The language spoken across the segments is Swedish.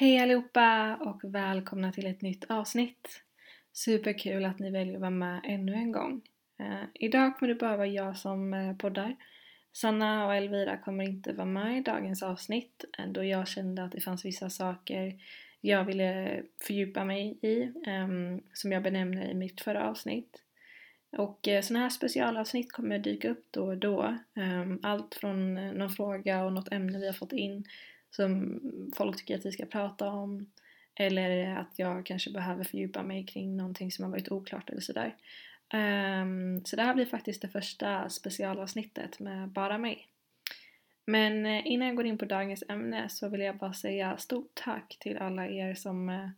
Hej allihopa och välkomna till ett nytt avsnitt. Superkul att ni väljer att vara med ännu en gång. Eh, idag kommer det bara vara jag som eh, poddar. Sanna och Elvira kommer inte vara med i dagens avsnitt då jag kände att det fanns vissa saker jag ville fördjupa mig i ehm, som jag benämnde i mitt förra avsnitt. Och eh, sådana här specialavsnitt kommer dyka upp då och då. Ehm, allt från eh, någon fråga och något ämne vi har fått in som folk tycker att vi ska prata om eller att jag kanske behöver fördjupa mig kring någonting som har varit oklart eller sådär. Um, så det här blir faktiskt det första specialavsnittet med bara mig. Men eh, innan jag går in på dagens ämne så vill jag bara säga stort tack till alla er som eh,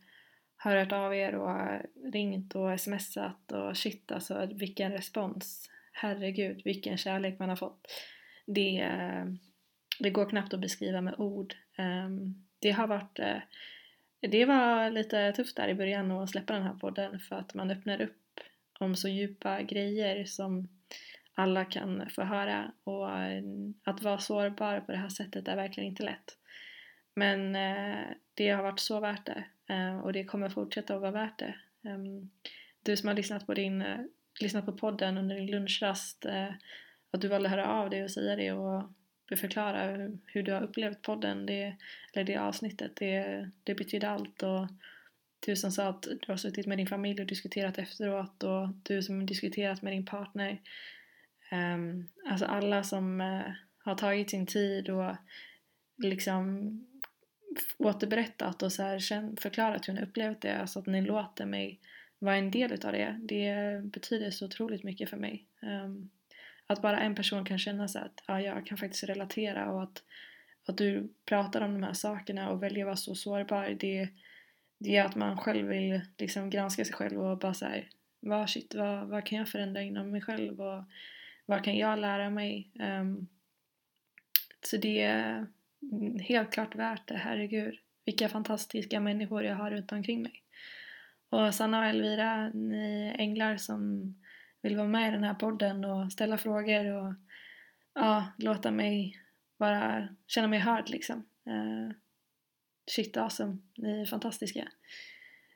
har hört av er och ringt och smsat och shit alltså vilken respons. Herregud vilken kärlek man har fått. Det, eh, det går knappt att beskriva med ord. Ehm, det har varit eh, det var lite tufft där i början att släppa den här podden för att man öppnar upp om så djupa grejer som alla kan få höra och eh, att vara sårbar på det här sättet är verkligen inte lätt. Men eh, det har varit så värt det och det kommer fortsätta att vara värt det. Ehm, du som har lyssnat på, din, lyssnat på podden under din lunchrast, att du valde att höra av dig och säga det och förklara hur du har upplevt podden, det, eller det avsnittet, det, det betyder allt. Och du som sa att du har suttit med din familj och diskuterat efteråt och du som har diskuterat med din partner. Um, alltså alla som uh, har tagit sin tid och liksom återberättat och så här, förklarat hur ni upplevt det, alltså att ni låter mig vara en del utav det, det betyder så otroligt mycket för mig. Um, att bara en person kan känna sig att ja, jag kan faktiskt relatera och att, att du pratar om de här sakerna och väljer att vara så sårbar det, det gör att man själv vill liksom granska sig själv och bara såhär vad, shit, vad, vad kan jag förändra inom mig själv och vad kan jag lära mig? Um, så det är helt klart värt det, herregud. Vilka fantastiska människor jag har runt omkring mig. Och Sanna och Elvira, ni är änglar som vill vara med i den här podden och ställa frågor och ja, låta mig bara känna mig hörd liksom. Uh, shit awesome, ni är fantastiska.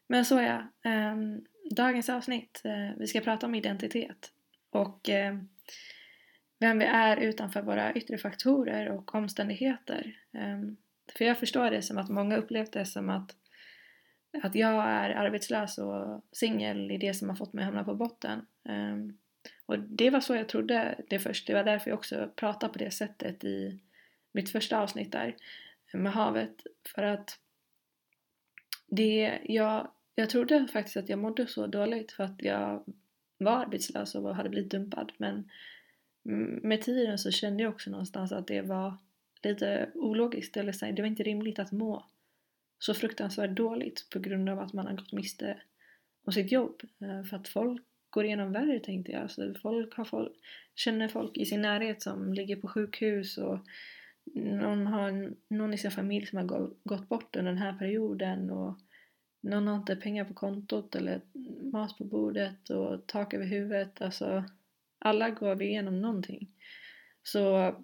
Men så ja, um, dagens avsnitt, uh, vi ska prata om identitet och uh, vem vi är utanför våra yttre faktorer och omständigheter. Um, för jag förstår det som att många upplevt det som att att jag är arbetslös och singel i det som har fått mig att hamna på botten. Um, och det var så jag trodde det först. Det var därför jag också pratade på det sättet i mitt första avsnitt där med havet. För att det, jag, jag trodde faktiskt att jag mådde så dåligt för att jag var arbetslös och hade blivit dumpad. Men med tiden så kände jag också någonstans att det var lite ologiskt. Eller så, det var inte rimligt att må så fruktansvärt dåligt på grund av att man har gått miste om sitt jobb. Eh, för att folk går igenom värre tänkte jag. Alltså folk har folk, känner folk i sin närhet som ligger på sjukhus och någon har någon i sin familj som har gått bort under den här perioden och någon har inte pengar på kontot eller mat på bordet och tak över huvudet. Alltså alla går vi igenom någonting. Så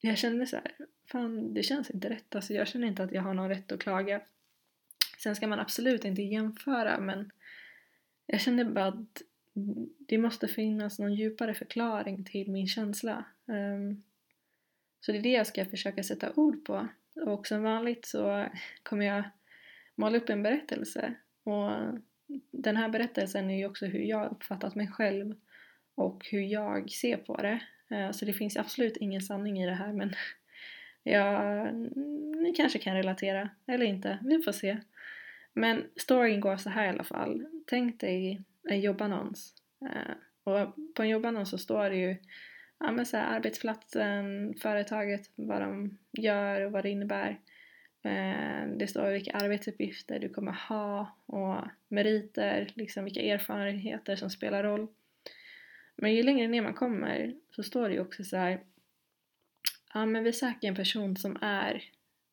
jag kände så här, fan det känns inte rätt. Alltså jag känner inte att jag har någon rätt att klaga. Sen ska man absolut inte jämföra men jag känner bara att det måste finnas någon djupare förklaring till min känsla. Um, så det är det jag ska försöka sätta ord på. Och som vanligt så kommer jag måla upp en berättelse. Och den här berättelsen är ju också hur jag uppfattat mig själv och hur jag ser på det. Eh, så det finns absolut ingen sanning i det här men Ja, ni kanske kan relatera, eller inte, vi får se. Men storyn går så här i alla fall. Tänk dig en jobbannons. Eh, och på en jobbannons så står det ju ja, men så här, arbetsplatsen, företaget, vad de gör och vad det innebär. Eh, det står vilka arbetsuppgifter du kommer ha och meriter, liksom vilka erfarenheter som spelar roll. Men ju längre ner man kommer så står det ju också så här ja, men vi söker en person som är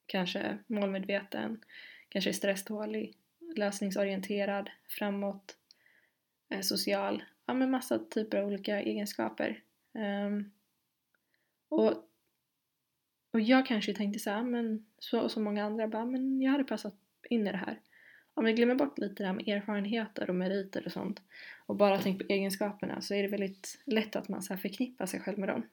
kanske målmedveten, kanske stresstålig, lösningsorienterad, framåt, eh, social, ja men massa typer av olika egenskaper. Um, och, och jag kanske tänkte så här, men så som många andra bara, men jag hade passat in i det här. Om vi glömmer bort lite det här med erfarenheter och meriter och sånt och bara tänker på egenskaperna så är det väldigt lätt att man så förknippar sig själv med dem.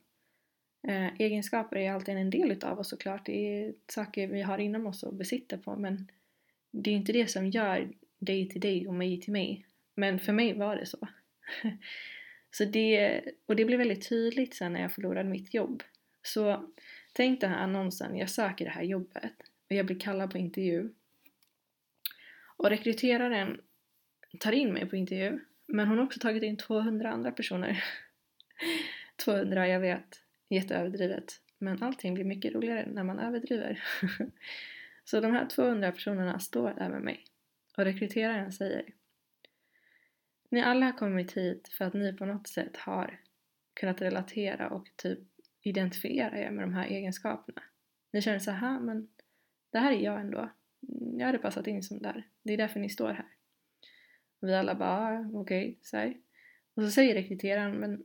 Eh, egenskaper är alltid en del utav oss såklart. Det är saker vi har inom oss och besitter på men det är inte det som gör dig till dig och mig till mig. Men för mig var det så. så det, och det blev väldigt tydligt sen när jag förlorade mitt jobb. Så tänk den här annonsen, jag söker det här jobbet och jag blir kallad på intervju. Och rekryteraren tar in mig på intervju men hon har också tagit in 200 andra personer. 200, jag vet, jätteöverdrivet. Men allting blir mycket roligare när man överdriver. Så de här 200 personerna står där med mig och rekryteraren säger Ni alla har kommit hit för att ni på något sätt har kunnat relatera och typ identifiera er med de här egenskaperna. Ni känner så här, men det här är jag ändå. Jag hade passat in som där. Det är därför ni står här. Och vi alla bara, ah, okej, okay, Och så säger rekryteraren, men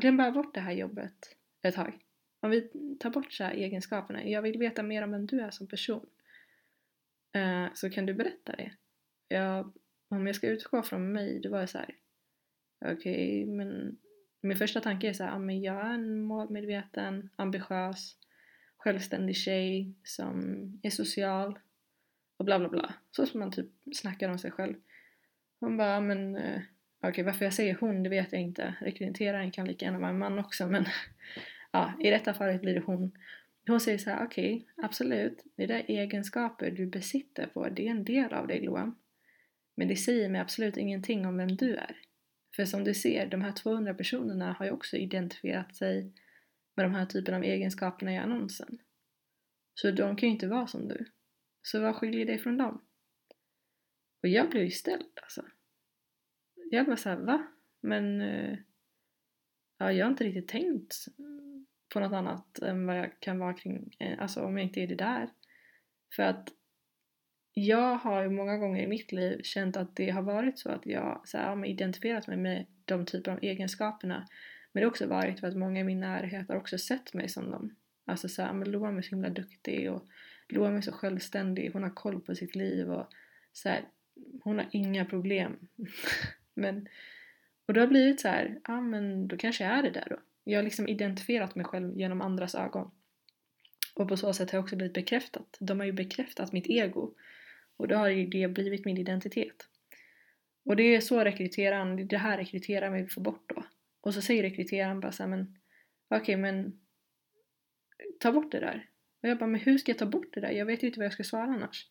glöm bara bort det här jobbet ett tag. Om vi tar bort så egenskaperna, jag vill veta mer om vem du är som person. Eh, så kan du berätta det? Jag, om jag ska utgå från mig, då var jag så här. okej, okay, men min första tanke är så här, men jag är en målmedveten, ambitiös, självständig tjej som är social och bla bla bla. Så som man typ snackar om sig själv. Hon bara, men eh, okej okay, varför jag säger hon det vet jag inte. Rekryteraren kan lika gärna vara en man också men ja, i detta fallet blir det hon. Hon säger så här, okej, okay, absolut, det är egenskaper du besitter på, det är en del av dig Loam. Men det säger mig absolut ingenting om vem du är. För som du ser, de här 200 personerna har ju också identifierat sig med de här typen av egenskaperna i annonsen. Så de kan ju inte vara som du. Så vad skiljer dig från dem? Och jag blev ju ställd alltså. Jag bara såhär, va? Men uh, ja, jag har inte riktigt tänkt på något annat än vad jag kan vara kring, eh, alltså om jag inte är det där. För att jag har ju många gånger i mitt liv känt att det har varit så att jag så här, har identifierat mig med de typer av egenskaperna. Men det har också varit för att många i min närhet har också sett mig som dem. Alltså såhär, men Loam är så himla duktig och Loam är så självständig, hon har koll på sitt liv och så här, hon har inga problem. men, och då har det blivit så här, ja men då kanske jag är det där då. Jag har liksom identifierat mig själv genom andras ögon. Och på så sätt har jag också blivit bekräftat. De har ju bekräftat mitt ego. Och då har ju det blivit min identitet. Och det är så rekryteraren, det här rekryteraren vill få bort då. Och så säger rekryteraren bara såhär, men okej okay, men ta bort det där. Och jag bara, men hur ska jag ta bort det där? Jag vet ju inte vad jag ska svara annars.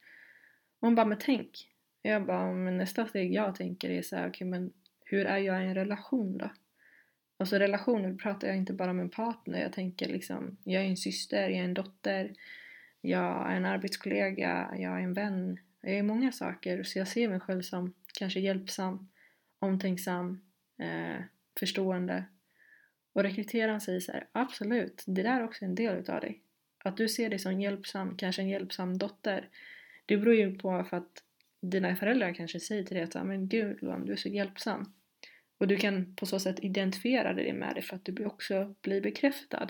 Och hon bara, men tänk. Jag bara, men nästa steg jag tänker är såhär, okej okay, men hur är jag i en relation då? Alltså relationer pratar jag inte bara med en partner, jag tänker liksom, jag är en syster, jag är en dotter, jag är en arbetskollega, jag är en vän, jag är många saker så jag ser mig själv som kanske hjälpsam, omtänksam, eh, förstående. Och rekryteraren säger så här, absolut, det där är också en del utav dig. Att du ser dig som hjälpsam, kanske en hjälpsam dotter, det beror ju på för att dina föräldrar kanske säger till dig att men gud du är så hjälpsam. Och du kan på så sätt identifiera dig med det för att du också blir bekräftad.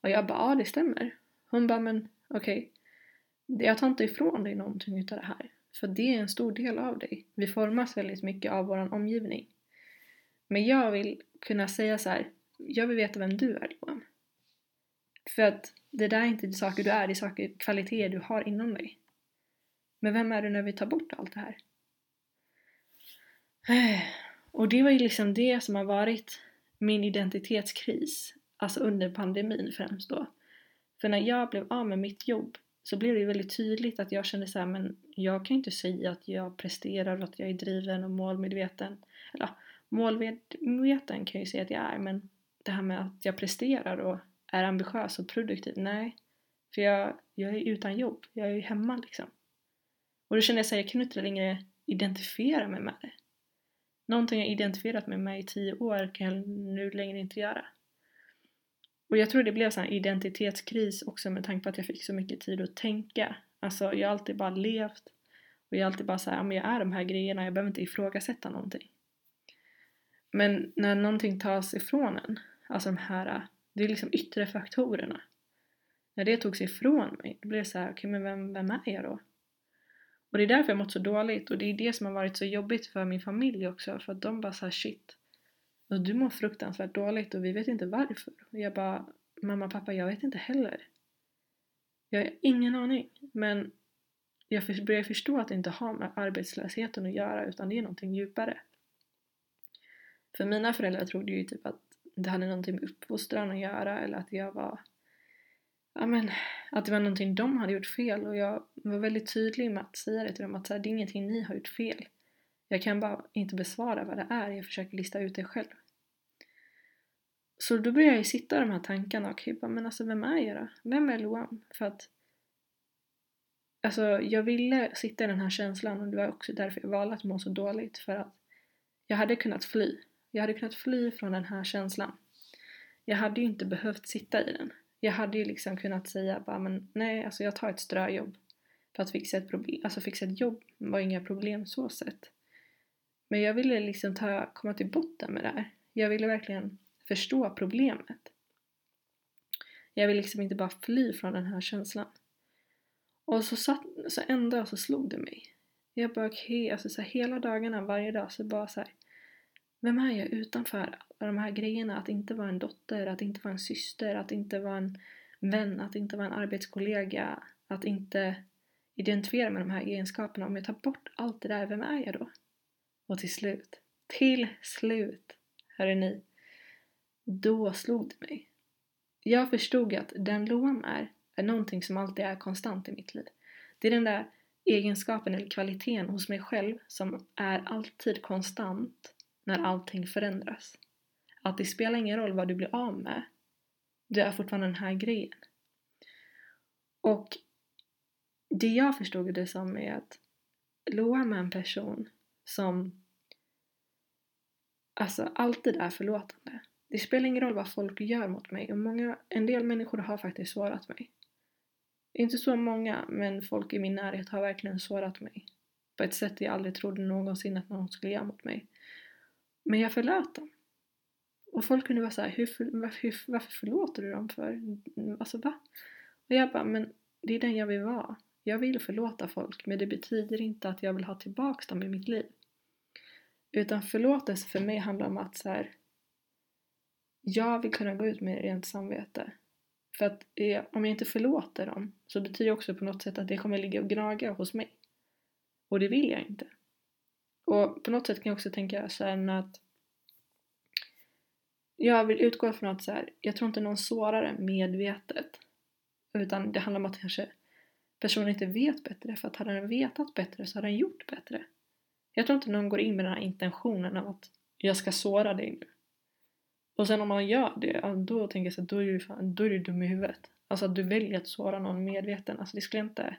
Och jag bara, ja det stämmer. Hon bara, men okej. Okay. Jag tar inte ifrån dig någonting utav det här. För det är en stor del av dig. Vi formas väldigt mycket av vår omgivning. Men jag vill kunna säga så här, jag vill veta vem du är Johan. För att det där är inte saker du är, det är saker, kvaliteter du har inom dig. Men vem är du när vi tar bort allt det här? Eh, och det var ju liksom det som har varit min identitetskris, alltså under pandemin främst då. För när jag blev av med mitt jobb så blev det ju väldigt tydligt att jag kände så här, men jag kan inte säga att jag presterar och att jag är driven och målmedveten. Eller målmedveten kan jag ju säga att jag är, men det här med att jag presterar och är ambitiös och produktiv, nej. För jag, jag är utan jobb, jag är ju hemma liksom. Och då kände jag så här, jag kunde inte längre identifiera mig med det. Någonting jag identifierat mig med i tio år kan jag nu längre inte göra. Och jag tror det blev en identitetskris också med tanke på att jag fick så mycket tid att tänka. Alltså jag har alltid bara levt och jag har alltid bara såhär, ja jag är de här grejerna, jag behöver inte ifrågasätta någonting. Men när någonting tas ifrån en, alltså de här, det är liksom yttre faktorerna. när det togs ifrån mig, då blev det så här, okej okay, men vem, vem är jag då? Och det är därför jag mått så dåligt och det är det som har varit så jobbigt för min familj också för att de bara såhär shit och du mår fruktansvärt dåligt och vi vet inte varför. Och jag bara mamma pappa jag vet inte heller. Jag har ingen aning men jag börjar förstå att det inte har med arbetslösheten att göra utan det är någonting djupare. För mina föräldrar trodde ju typ att det hade någonting med uppfostran att göra eller att jag var ja men, att det var någonting de hade gjort fel och jag var väldigt tydlig med att säga det till dem att så här, det är ingenting ni har gjort fel. Jag kan bara inte besvara vad det är, jag försöker lista ut det själv. Så då börjar jag ju sitta i de här tankarna och bara, men alltså vem är jag då? Vem är Loam? För att Alltså jag ville sitta i den här känslan och det var också därför jag valde att må så dåligt för att jag hade kunnat fly. Jag hade kunnat fly från den här känslan. Jag hade ju inte behövt sitta i den. Jag hade ju liksom kunnat säga bara men nej, alltså jag tar ett ströjobb. För att fixa ett, problem, alltså fixa ett jobb var inga problem så sett. Men jag ville liksom ta, komma till botten med det här. Jag ville verkligen förstå problemet. Jag ville liksom inte bara fly från den här känslan. Och så, satt, så en dag så slog det mig. Jag bara okej, okay, alltså så här, hela dagarna, varje dag så bara så här, Vem är jag utanför de här grejerna? Att inte vara en dotter, att inte vara en syster, att inte vara en vän, att inte vara en arbetskollega, att inte identifiera med de här egenskaperna. Om jag tar bort allt det där, vem är jag då? Och till slut, till slut, hörde ni, då slog det mig. Jag förstod att den Loam är, är någonting som alltid är konstant i mitt liv. Det är den där egenskapen eller kvaliteten hos mig själv som är alltid konstant när allting förändras. Att det spelar ingen roll vad du blir av med. Du är fortfarande den här grejen. Och det jag förstod det som är att Loam är en person som alltså alltid är förlåtande. Det spelar ingen roll vad folk gör mot mig och många, en del människor har faktiskt sårat mig. Inte så många, men folk i min närhet har verkligen sårat mig. På ett sätt jag aldrig trodde någonsin att någon skulle göra mot mig. Men jag förlät dem. Och folk kunde vara såhär, hur, varför, varför förlåter du dem för? Mm, alltså va? Och jag bara, men det är den jag vill vara. Jag vill förlåta folk, men det betyder inte att jag vill ha tillbaks dem i mitt liv. Utan förlåtelse för mig handlar om att så här, jag vill kunna gå ut med rent samvete. För att eh, om jag inte förlåter dem så betyder det också på något sätt att det kommer ligga och gnaga hos mig. Och det vill jag inte. Och på något sätt kan jag också tänka så att jag vill utgå från att så här, jag tror inte någon sårar en medvetet. Utan det handlar om att kanske personen inte vet bättre. För att hade den vetat bättre så hade den gjort bättre. Jag tror inte någon går in med den här intentionen av att jag ska såra dig nu. Och sen om man gör det, då tänker jag så här, då är du, fan, då är du dum i huvudet. Alltså att du väljer att såra någon medveten. Alltså det skulle jag inte...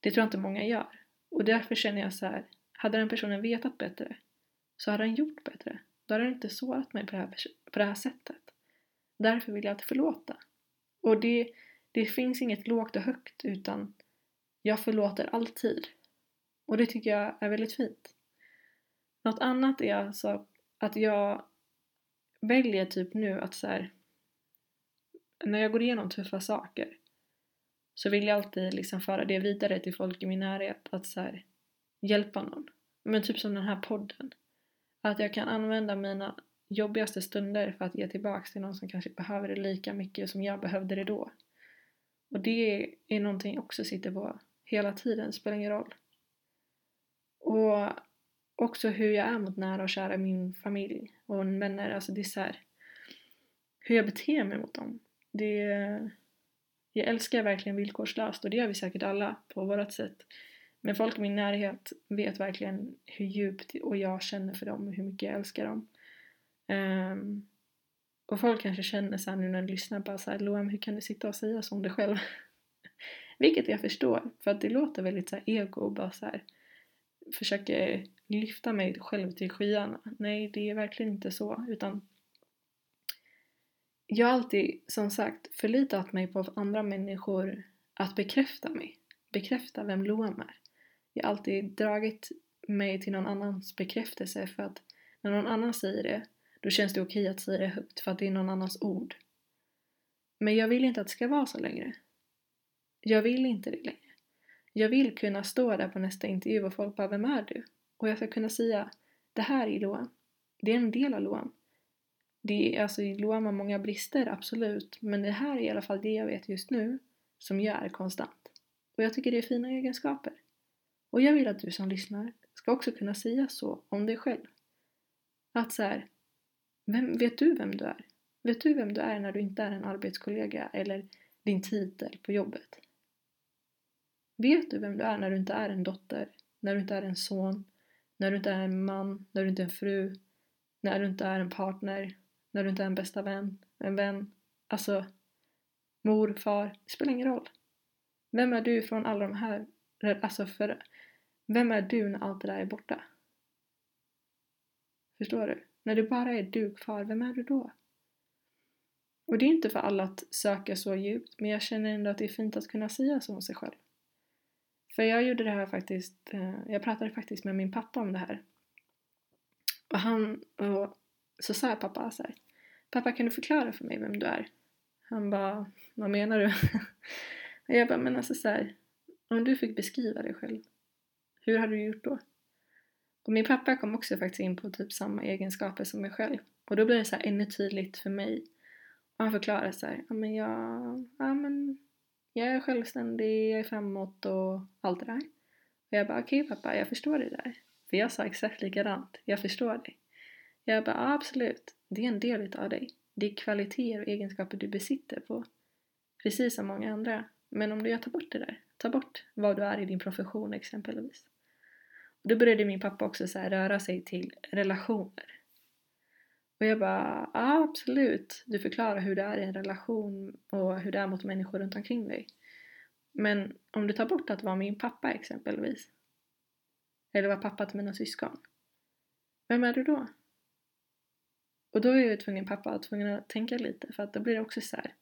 Det tror jag inte många gör. Och därför känner jag så här, hade den personen vetat bättre så hade den gjort bättre. Då hade den inte sårat mig på det här, på det här sättet. Därför vill jag alltid förlåta. Och det, det finns inget lågt och högt utan jag förlåter alltid. Och det tycker jag är väldigt fint. Något annat är alltså att jag väljer typ nu att så här, när jag går igenom tuffa saker så vill jag alltid liksom föra det vidare till folk i min närhet att så här, hjälpa någon. Men typ som den här podden. Att jag kan använda mina jobbigaste stunder för att ge tillbaks till någon som kanske behöver det lika mycket som jag behövde det då. Och det är någonting jag också sitter på hela tiden, spelar ingen roll. Och också hur jag är mot nära och kära, min familj och vänner. Alltså det är så här, hur jag beter mig mot dem. Det, jag älskar verkligen villkorslöst och det gör vi säkert alla på vårt sätt. Men folk i min närhet vet verkligen hur djupt och jag känner för dem och hur mycket jag älskar dem. Um, och folk kanske känner så nu när de lyssnar bara såhär Loam, hur kan du sitta och säga så om dig själv? Vilket jag förstår, för att det låter väldigt så ego och bara så här, försöker lyfta mig själv till skyarna. Nej, det är verkligen inte så, utan jag har alltid, som sagt, förlitat mig på andra människor att bekräfta mig. Bekräfta vem Loam är. Jag har alltid dragit mig till någon annans bekräftelse för att när någon annan säger det, då känns det okej att säga det högt för att det är någon annans ord. Men jag vill inte att det ska vara så längre. Jag vill inte det längre. Jag vill kunna stå där på nästa intervju och folk bara Vem är du? Och jag ska kunna säga Det här är Loam. Det är en del av Loam. Det är, alltså, Loam har många brister, absolut. Men det här är i alla fall det jag vet just nu som jag är konstant. Och jag tycker det är fina egenskaper. Och jag vill att du som lyssnar ska också kunna säga så om dig själv. Att så här, vem, vet du vem du är? Vet du vem du är när du inte är en arbetskollega eller din titel på jobbet? Vet du vem du är när du inte är en dotter, när du inte är en son, när du inte är en man, när du inte är en fru, när du inte är en partner, när du inte är en bästa vän, en vän, alltså mor, far, det spelar ingen roll. Vem är du från alla de här, alltså för, vem är du när allt det där är borta? Förstår du? När det bara är du kvar, vem är du då? Och det är inte för alla att söka så djupt, men jag känner ändå att det är fint att kunna säga så om sig själv. För jag gjorde det här faktiskt, eh, jag pratade faktiskt med min pappa om det här. Och han, och så sa jag pappa så här, Pappa kan du förklara för mig vem du är? Han bara, vad menar du? och jag bara, men alltså så här, om du fick beskriva dig själv, hur hade du gjort då? Och min pappa kom också faktiskt in på typ samma egenskaper som mig själv. Och då blir det så här ännu tydligt för mig. Och han förklarar så här, ja men jag, ja men jag är självständig, jag är framåt och allt det där. Och jag bara, okej okay, pappa, jag förstår det där. För jag sa exakt likadant, jag förstår dig. Jag bara, ja, absolut, det är en del utav dig. Det är kvaliteter och egenskaper du besitter på. Precis som många andra. Men om du tar bort det där, ta bort vad du är i din profession exempelvis. Och då började min pappa också så röra sig till relationer. Och jag bara, ja absolut, du förklarar hur det är i en relation och hur det är mot människor runt omkring dig. Men om du tar bort att vara min pappa exempelvis, eller vara pappa till mina syskon, vem är du då? Och då är jag tvungen, pappa tvungen att tänka lite för att då blir det också så här,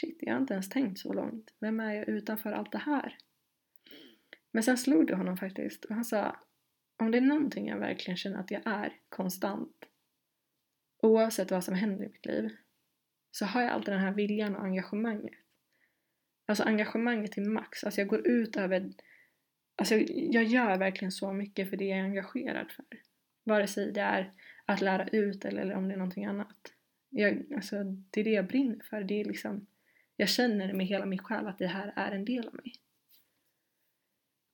shit, jag har inte ens tänkt så långt. Vem är jag utanför allt det här? Men sen slog det honom faktiskt och han sa, om det är någonting jag verkligen känner att jag är konstant oavsett vad som händer i mitt liv så har jag alltid den här viljan och engagemanget. Alltså engagemanget till max. Alltså jag går ut över... Alltså jag gör verkligen så mycket för det jag är engagerad för. Vare sig det är att lära ut eller, eller om det är någonting annat. Jag, alltså, det är det jag brinner för. Det är liksom, jag känner med hela min själ att det här är en del av mig.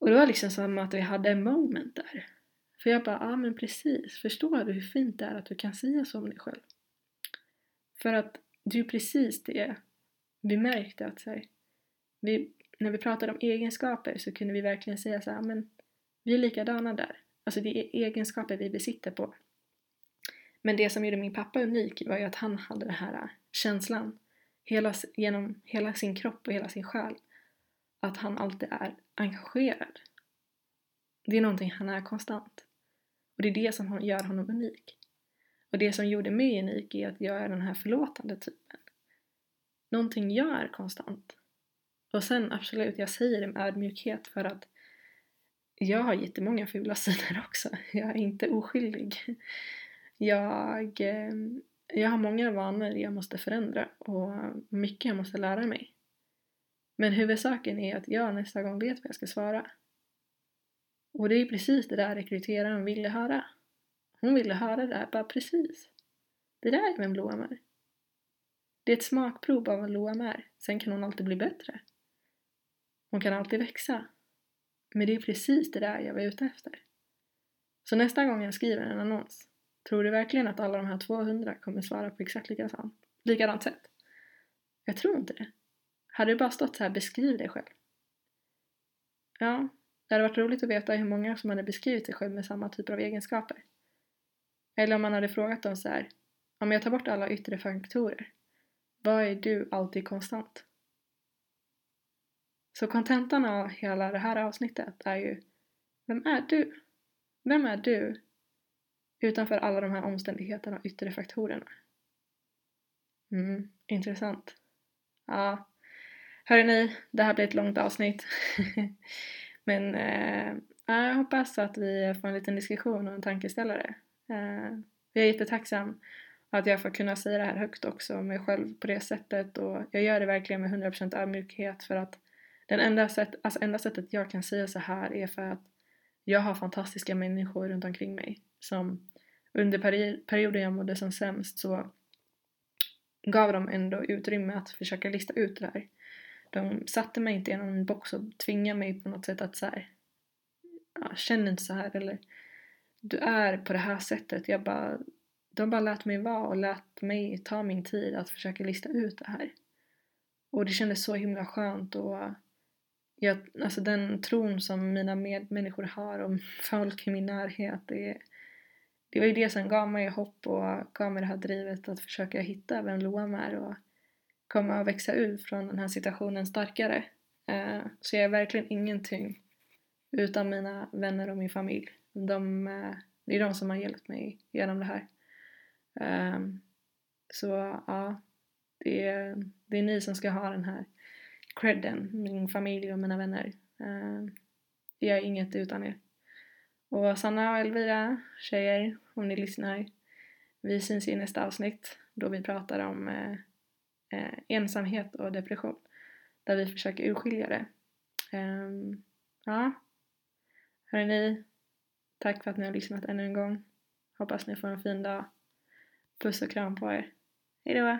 Och det var liksom som att vi hade en moment där. För jag bara, ja ah, men precis, förstår du hur fint det är att du kan säga så om dig själv? För att det är precis det vi märkte att så här, vi, när vi pratade om egenskaper så kunde vi verkligen säga så här, ah, men vi är likadana där. Alltså det är egenskaper vi besitter på. Men det som gjorde min pappa unik var ju att han hade den här äh, känslan hela, genom hela sin kropp och hela sin själ. Att han alltid är engagerad. Det är någonting han är konstant. Och det är det som gör honom unik. Och det som gjorde mig unik är att jag är den här förlåtande typen. Någonting jag är konstant. Och sen absolut, jag säger det med ödmjukhet för att jag har jättemånga fula sidor också. Jag är inte oskyldig. Jag, eh, jag har många vanor jag måste förändra och mycket jag måste lära mig. Men huvudsaken är att jag nästa gång vet vad jag ska svara. Och det är precis det där rekryteraren ville höra. Hon ville höra det här, bara precis. Det där är vem Loam är. Det är ett smakprov av vad Loam är. Sen kan hon alltid bli bättre. Hon kan alltid växa. Men det är precis det där jag var ute efter. Så nästa gång jag skriver en annons, tror du verkligen att alla de här 200 kommer svara på exakt likadant, likadant sätt? Jag tror inte det. Hade det bara stått så här, beskriv dig själv. Ja, det hade varit roligt att veta hur många som hade beskrivit sig själv med samma typer av egenskaper. Eller om man hade frågat dem så här, om jag tar bort alla yttre faktorer, vad är du alltid konstant? Så kontentan av hela det här avsnittet är ju, vem är du? Vem är du utanför alla de här omständigheterna och yttre faktorerna? Mm, intressant. Ja, hörrni, det här blir ett långt avsnitt. Men eh, jag hoppas att vi får en liten diskussion och en tankeställare. Eh, jag är jättetacksam att jag får kunna säga det här högt också om mig själv på det sättet och jag gör det verkligen med 100% ödmjukhet för att den enda, sätt, alltså enda sättet jag kan säga så här är för att jag har fantastiska människor runt omkring mig som under peri perioden jag mådde som sämst så gav de ändå utrymme att försöka lista ut det här. De satte mig inte i någon box och tvingade mig på något sätt att så här, ja, känn inte så här eller du är på det här sättet. Jag bara, de bara lät mig vara och lät mig ta min tid att försöka lista ut det här. Och det kändes så himla skönt och jag, alltså den tron som mina medmänniskor har om folk i min närhet det, det var ju det som gav mig hopp och gav mig det här drivet att försöka hitta vem Loam är och komma och växa ur från den här situationen starkare. Eh, så jag är verkligen ingenting utan mina vänner och min familj. De, eh, det är de som har hjälpt mig genom det här. Eh, så ja, det är, det är ni som ska ha den här credden, min familj och mina vänner. Uh, jag är inget utan er. Och Sanna och Elvira, tjejer, om ni lyssnar, vi syns i nästa avsnitt då vi pratar om eh, ensamhet och depression. Där vi försöker urskilja det. Um, ja, hörni, tack för att ni har lyssnat ännu en gång. Hoppas ni får en fin dag. Puss och kram på er. Hejdå!